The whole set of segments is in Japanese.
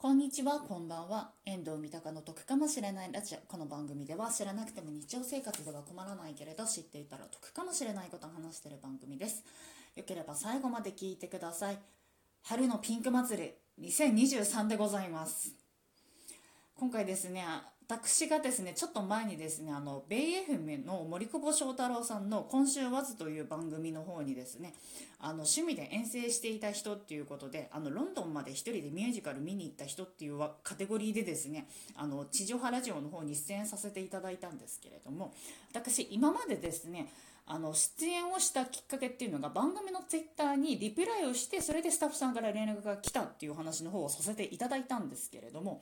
こんにちは、こんばんは。遠藤三鷹の得かもしれないラジオ。この番組では知らなくても日常生活では困らないけれど知っていたら得かもしれないことを話している番組です。よければ最後まで聞いてください。春のピンク祭り2023でございます。今回ですね、私がですね、ちょっと前にですね、あの、ベイエフメの森久保祥太郎さんの今週わずという番組の方にですね、あの、趣味で遠征していた人っていうことで、あの、ロンドンまで一人でミュージカル見に行った人っていうカテゴリーでですね、あの、地上波ラジオの方に出演させていただいたんですけれども、私、今までですね、あの出演をしたきっかけっていうのが番組のツイッターにリプライをしてそれでスタッフさんから連絡が来たっていう話の方をさせていただいたんですけれども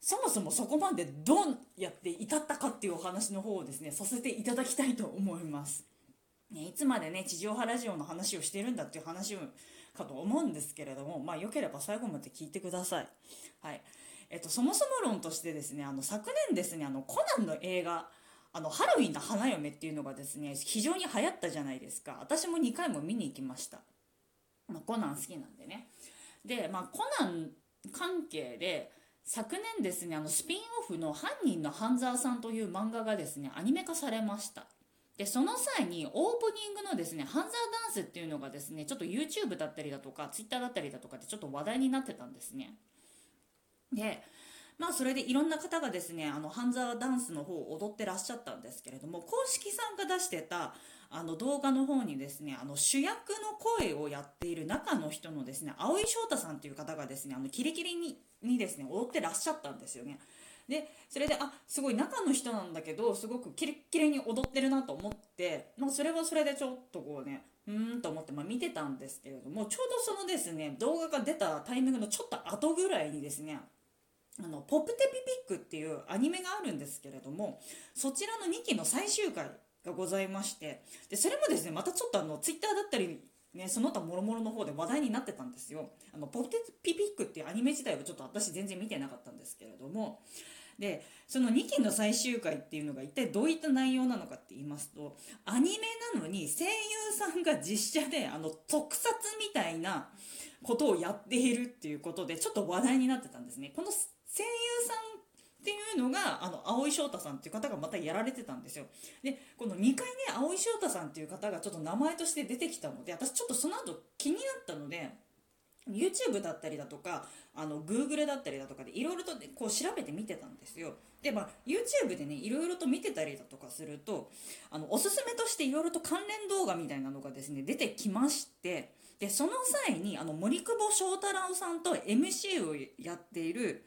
そもそもそこまでどうやって至ったかっていうお話の方をですねさせていただきたいと思います。ね、いつまでね地上波ラジオの話をしてるんだっていう話かと思うんですけれどもまあよければ最後まで聞いてください。はいえっと、そもそも論としてですねあの昨年ですねあのコナンの映画あのハロウィンの花嫁っていうのがですね非常に流行ったじゃないですか私も2回も見に行きました、まあ、コナン好きなんでねで、まあ、コナン関係で昨年ですねあのスピンオフの「犯人の半沢さん」という漫画がですねアニメ化されました。でその際にオープニングのですね半沢ダンスっていうのがですねちょっと YouTube だったりだとか Twitter だったりだとかでちょっと話題になってたんですね。でまあそれでいろんな方がですねあの半沢ダンスの方を踊ってらっしゃったんですけれども公式さんが出してたあの動画の方にですねあの主役の声をやっている中の人のですね蒼井翔太さんっていう方がですねあのキレキレににですね踊ってらっしゃったんですよね。でそれであすごい中の人なんだけどすごくキレッキレに踊ってるなと思って、まあ、それはそれでちょっとこうねうーんと思って、まあ、見てたんですけれどもちょうどそのですね動画が出たタイミングのちょっと後ぐらいにですねあのポプテピピックっていうアニメがあるんですけれどもそちらの2期の最終回がございましてでそれもですねまたちょっとあのツイッターだったりね、その他もろもろの方で話題になってたんですよ。あのポップテピピックっていうアニメ自体はちょっと私全然見てなかったんですけれどもでその2期の最終回っていうのが一体どういった内容なのかって言いますとアニメなのに声優さんが実写であの特撮みたいなことをやっているっていうことでちょっと話題になってたんですね。こののがあの青井翔太さんっていう方がまたやられてたんですよ。でこの2回ね青井翔太さんっていう方がちょっと名前として出てきたので私ちょっとその後気になったので YouTube だったりだとかあの Google だったりだとかでいろいろとこう調べて見てたんですよ。でまあ YouTube でねいろいろと見てたりだとかするとあのおすすめとしていろいろと関連動画みたいなのがですね出てきましてでその際にあの森久保祥太郎さんと MC をやっている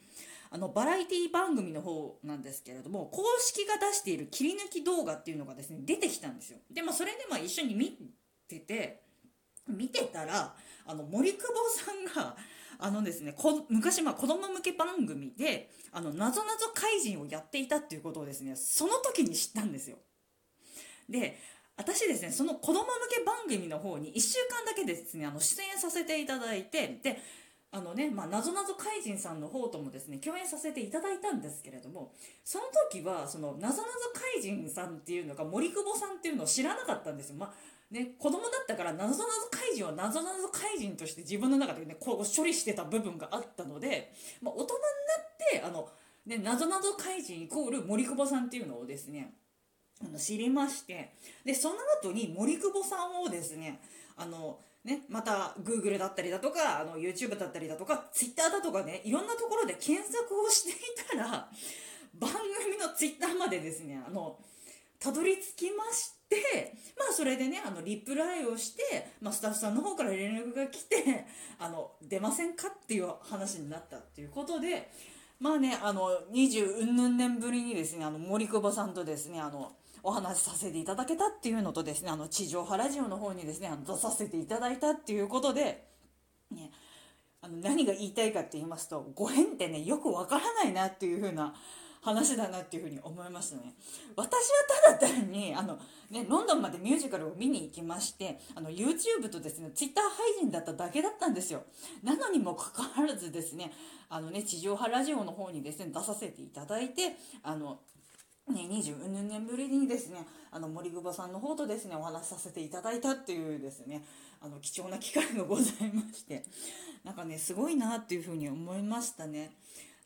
あのバラエティ番組の方なんですけれども公式が出している切り抜き動画っていうのがですね出てきたんですよ。でまあそれでまあ一緒に見てて見てたらあの森久保さんが あのですね昔まあ子供向け番組であのなぞなぞ怪人をやっていたっていうことをですねその時に知ったんですよ。で私ですねその子供向け番組の方に1週間だけですねあの出演させていただいてであのね、まあ、なぞなぞ怪人さんの方ともですね、共演させていただいたんですけれども、その時は、その、なぞなぞ怪人さんっていうのが森久保さんっていうのを知らなかったんですよ。まあ、ね、子供だったから、なぞなぞ怪人はなぞなぞ怪人として自分の中でね、こう処理してた部分があったので、まあ、大人になって、あの、ね、なぞなぞ怪人イコール森久保さんっていうのをですね、あの知りまして、で、その後に森久保さんをですね、あの、ね、また Google だったりだとかあの YouTube だったりだとか Twitter だとかねいろんなところで検索をしていたら 番組の Twitter までですねあのたどり着きましてまあそれでねあのリプライをして、まあ、スタッフさんの方から連絡が来て あの出ませんかっていう話になったっていうことでまあねあの20うんぬん年ぶりにですねあの森久保さんとですねあのお話しさせていただけたっていうのとですねあの地上波ラジオの方にですねあの出させていただいたっていうことで、ね、あの何が言いたいかって言いますとご縁ってねよくわからないなっていう風な話だなっていうふうに思いましたね。私はただ単に、あの、ね、ロンドンまでミュージカルを見に行きまして、あの、YouTube とですね、Twitter 配信だっただけだったんですよ。なのにもかかわらずですね、あのね、地上波ラジオの方にですね、出させていただいて、あの、ね、20年ぶりにですねあの森久保さんの方とですねお話しさせていただいたっていうですねあの貴重な機会がございましてなんかねすごいなっていうふうに思いましたね。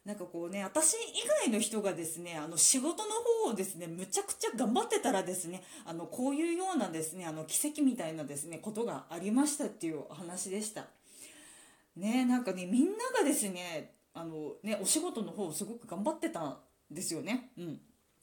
なんかこうね、私以外の人がですね、あの仕事の方をですね、むちゃくちゃ頑張ってたらですね、あのこういうようなですね、あの奇跡みたいなですね、ことがありましたっていうお話でした。ね、なんかね、みんながですね、あのね、お仕事の方をすごく頑張ってたんですよね。うん。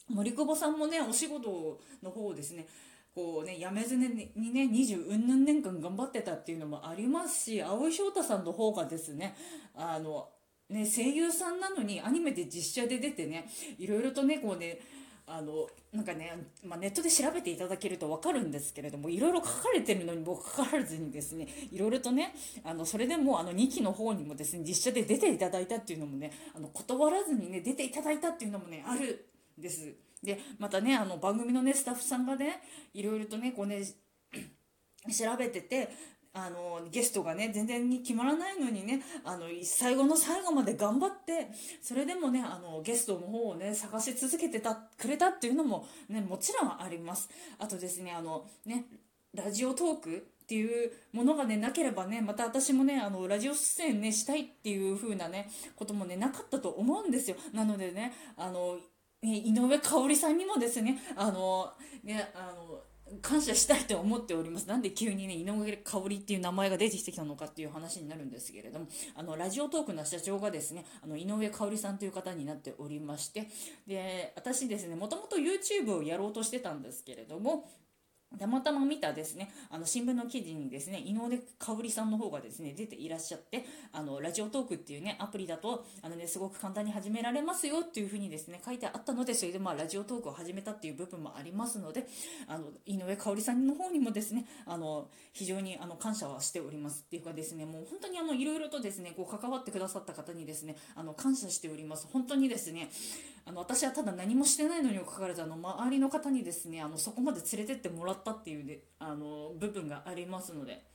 森久保さんもね、お仕事の方をですね、こうね、辞めずにね、二十うんぬん年間頑張ってたっていうのもありますし、蒼井翔太さんの方がですね、あの、ね、声優さんなのにアニメで実写で出てねいろいろとねこうねあのなんかね、まあ、ネットで調べていただけると分かるんですけれどもいろいろ書かれてるのにもかかわらずにですねいろいろとねあのそれでもあの2期の方にもですね実写で出ていただいたっていうのもねあの断らずにね出ていただいたっていうのもねあるです。でまたねあの番組のねスタッフさんがねいろいろとねこうね 調べててあのゲストがね全然に決まらないのにねあの最後の最後まで頑張ってそれでもねあのゲストの方をね探し続けてたくれたっていうのもねもちろんありますあとですねあのねラジオトークっていうものがねなければねまた私もねあのラジオ出演ねしたいっていう風なねこともねなかったと思うんですよなのでねあの井上香織さんにもですねあのねあの感謝したいと思っております。なんで急にね、井上香織っていう名前が出てきてきたのかっていう話になるんですけれども、あの、ラジオトークの社長がですね、あの、井上香織さんという方になっておりまして、で、私ですね、もともと YouTube をやろうとしてたんですけれども、たまたま見たですね、あの新聞の記事にですね、井上香織さんの方がですね、出ていらっしゃって、あの、ラジオトークっていうね、アプリだと、あのね、すごく簡単に始められますよっていうふうにですね、書いてあったので、それでまあ、ラジオトークを始めたっていう部分もありますので、あの、井上香織さんの方にもですね、あの、非常にあの、感謝はしておりますっていうかですね、もう本当にあの、いろいろとですね、こう、関わってくださった方にですね、あの、感謝しております。本当にですね、あの私はただ何もしてないのにもかかわらずあの周りの方にですねあのそこまで連れてってもらったっていうであの部分がありますので。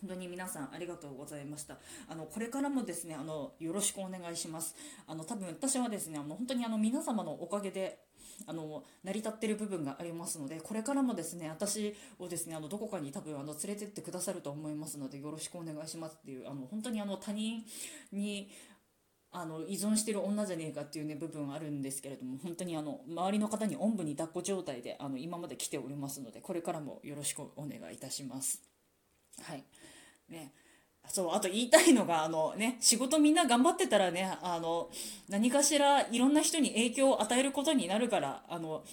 本当に皆さんありがとうございました。あの、これからもですね、あの、よろしくお願いします。あの、多分私はですね、あの、本当にあの、皆様のおかげで、あの、成り立っている部分がありますので、これからもですね、私をですね、あの、どこかに多分、あの、連れてってくださると思いますので、よろしくお願いしますっていう、あの、本当にあの、他人に、あの依存してる女じゃねえかっていうね部分あるんですけれども本当にあの周りの方におんぶに抱っこ状態であの今まで来ておりますのでこれからもよろしくお願いいたします。はい。ね。そうあと言いたいのがあのね仕事みんな頑張ってたらねあの何かしらいろんな人に影響を与えることになるからあの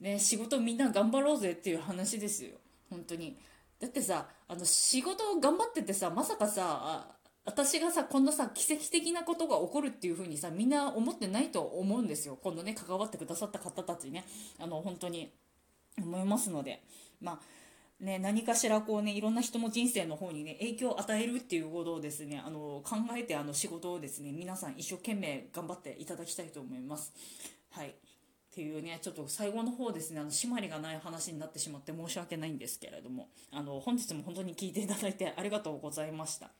ね仕事みんな頑張ろうぜっていう話ですよ。本当に。だってさあの仕事を頑張っててさまさかさ私がさ、こんなさ、奇跡的なことが起こるっていう風にさ、みんな思ってないと思うんですよ。今度ね、関わってくださった方たちね、あの、本当に思いますので。まあ、ね、何かしらこうね、いろんな人の人生の方にね、影響を与えるっていうことをですね、あの、考えてあの仕事をですね、皆さん一生懸命頑張っていただきたいと思います。はい。っていうね、ちょっと最後の方ですね、あの、締まりがない話になってしまって申し訳ないんですけれども、あの、本日も本当に聞いていただいてありがとうございました。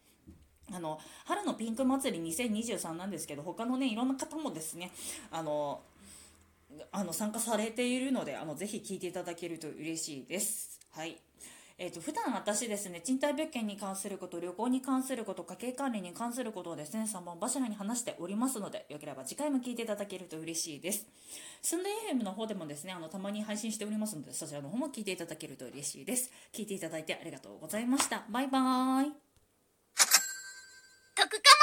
あの春のピンク祭り2023なんですけど他のねいろんな方もですねあのあの参加されているのであのぜひ聞いていただけると嬉しいです。はい。えーと、普段私ですね賃貸物件に関すること旅行に関すること家計管理に関することをですね3本柱に話しておりますのでよければ次回も聞いていただけると嬉しいです。スンデー FM の方でもですねあのたまに配信しておりますのでそちらの方も聞いていただけると嬉しいです。聞いていただいてありがとうございました。バイバーイ。得か。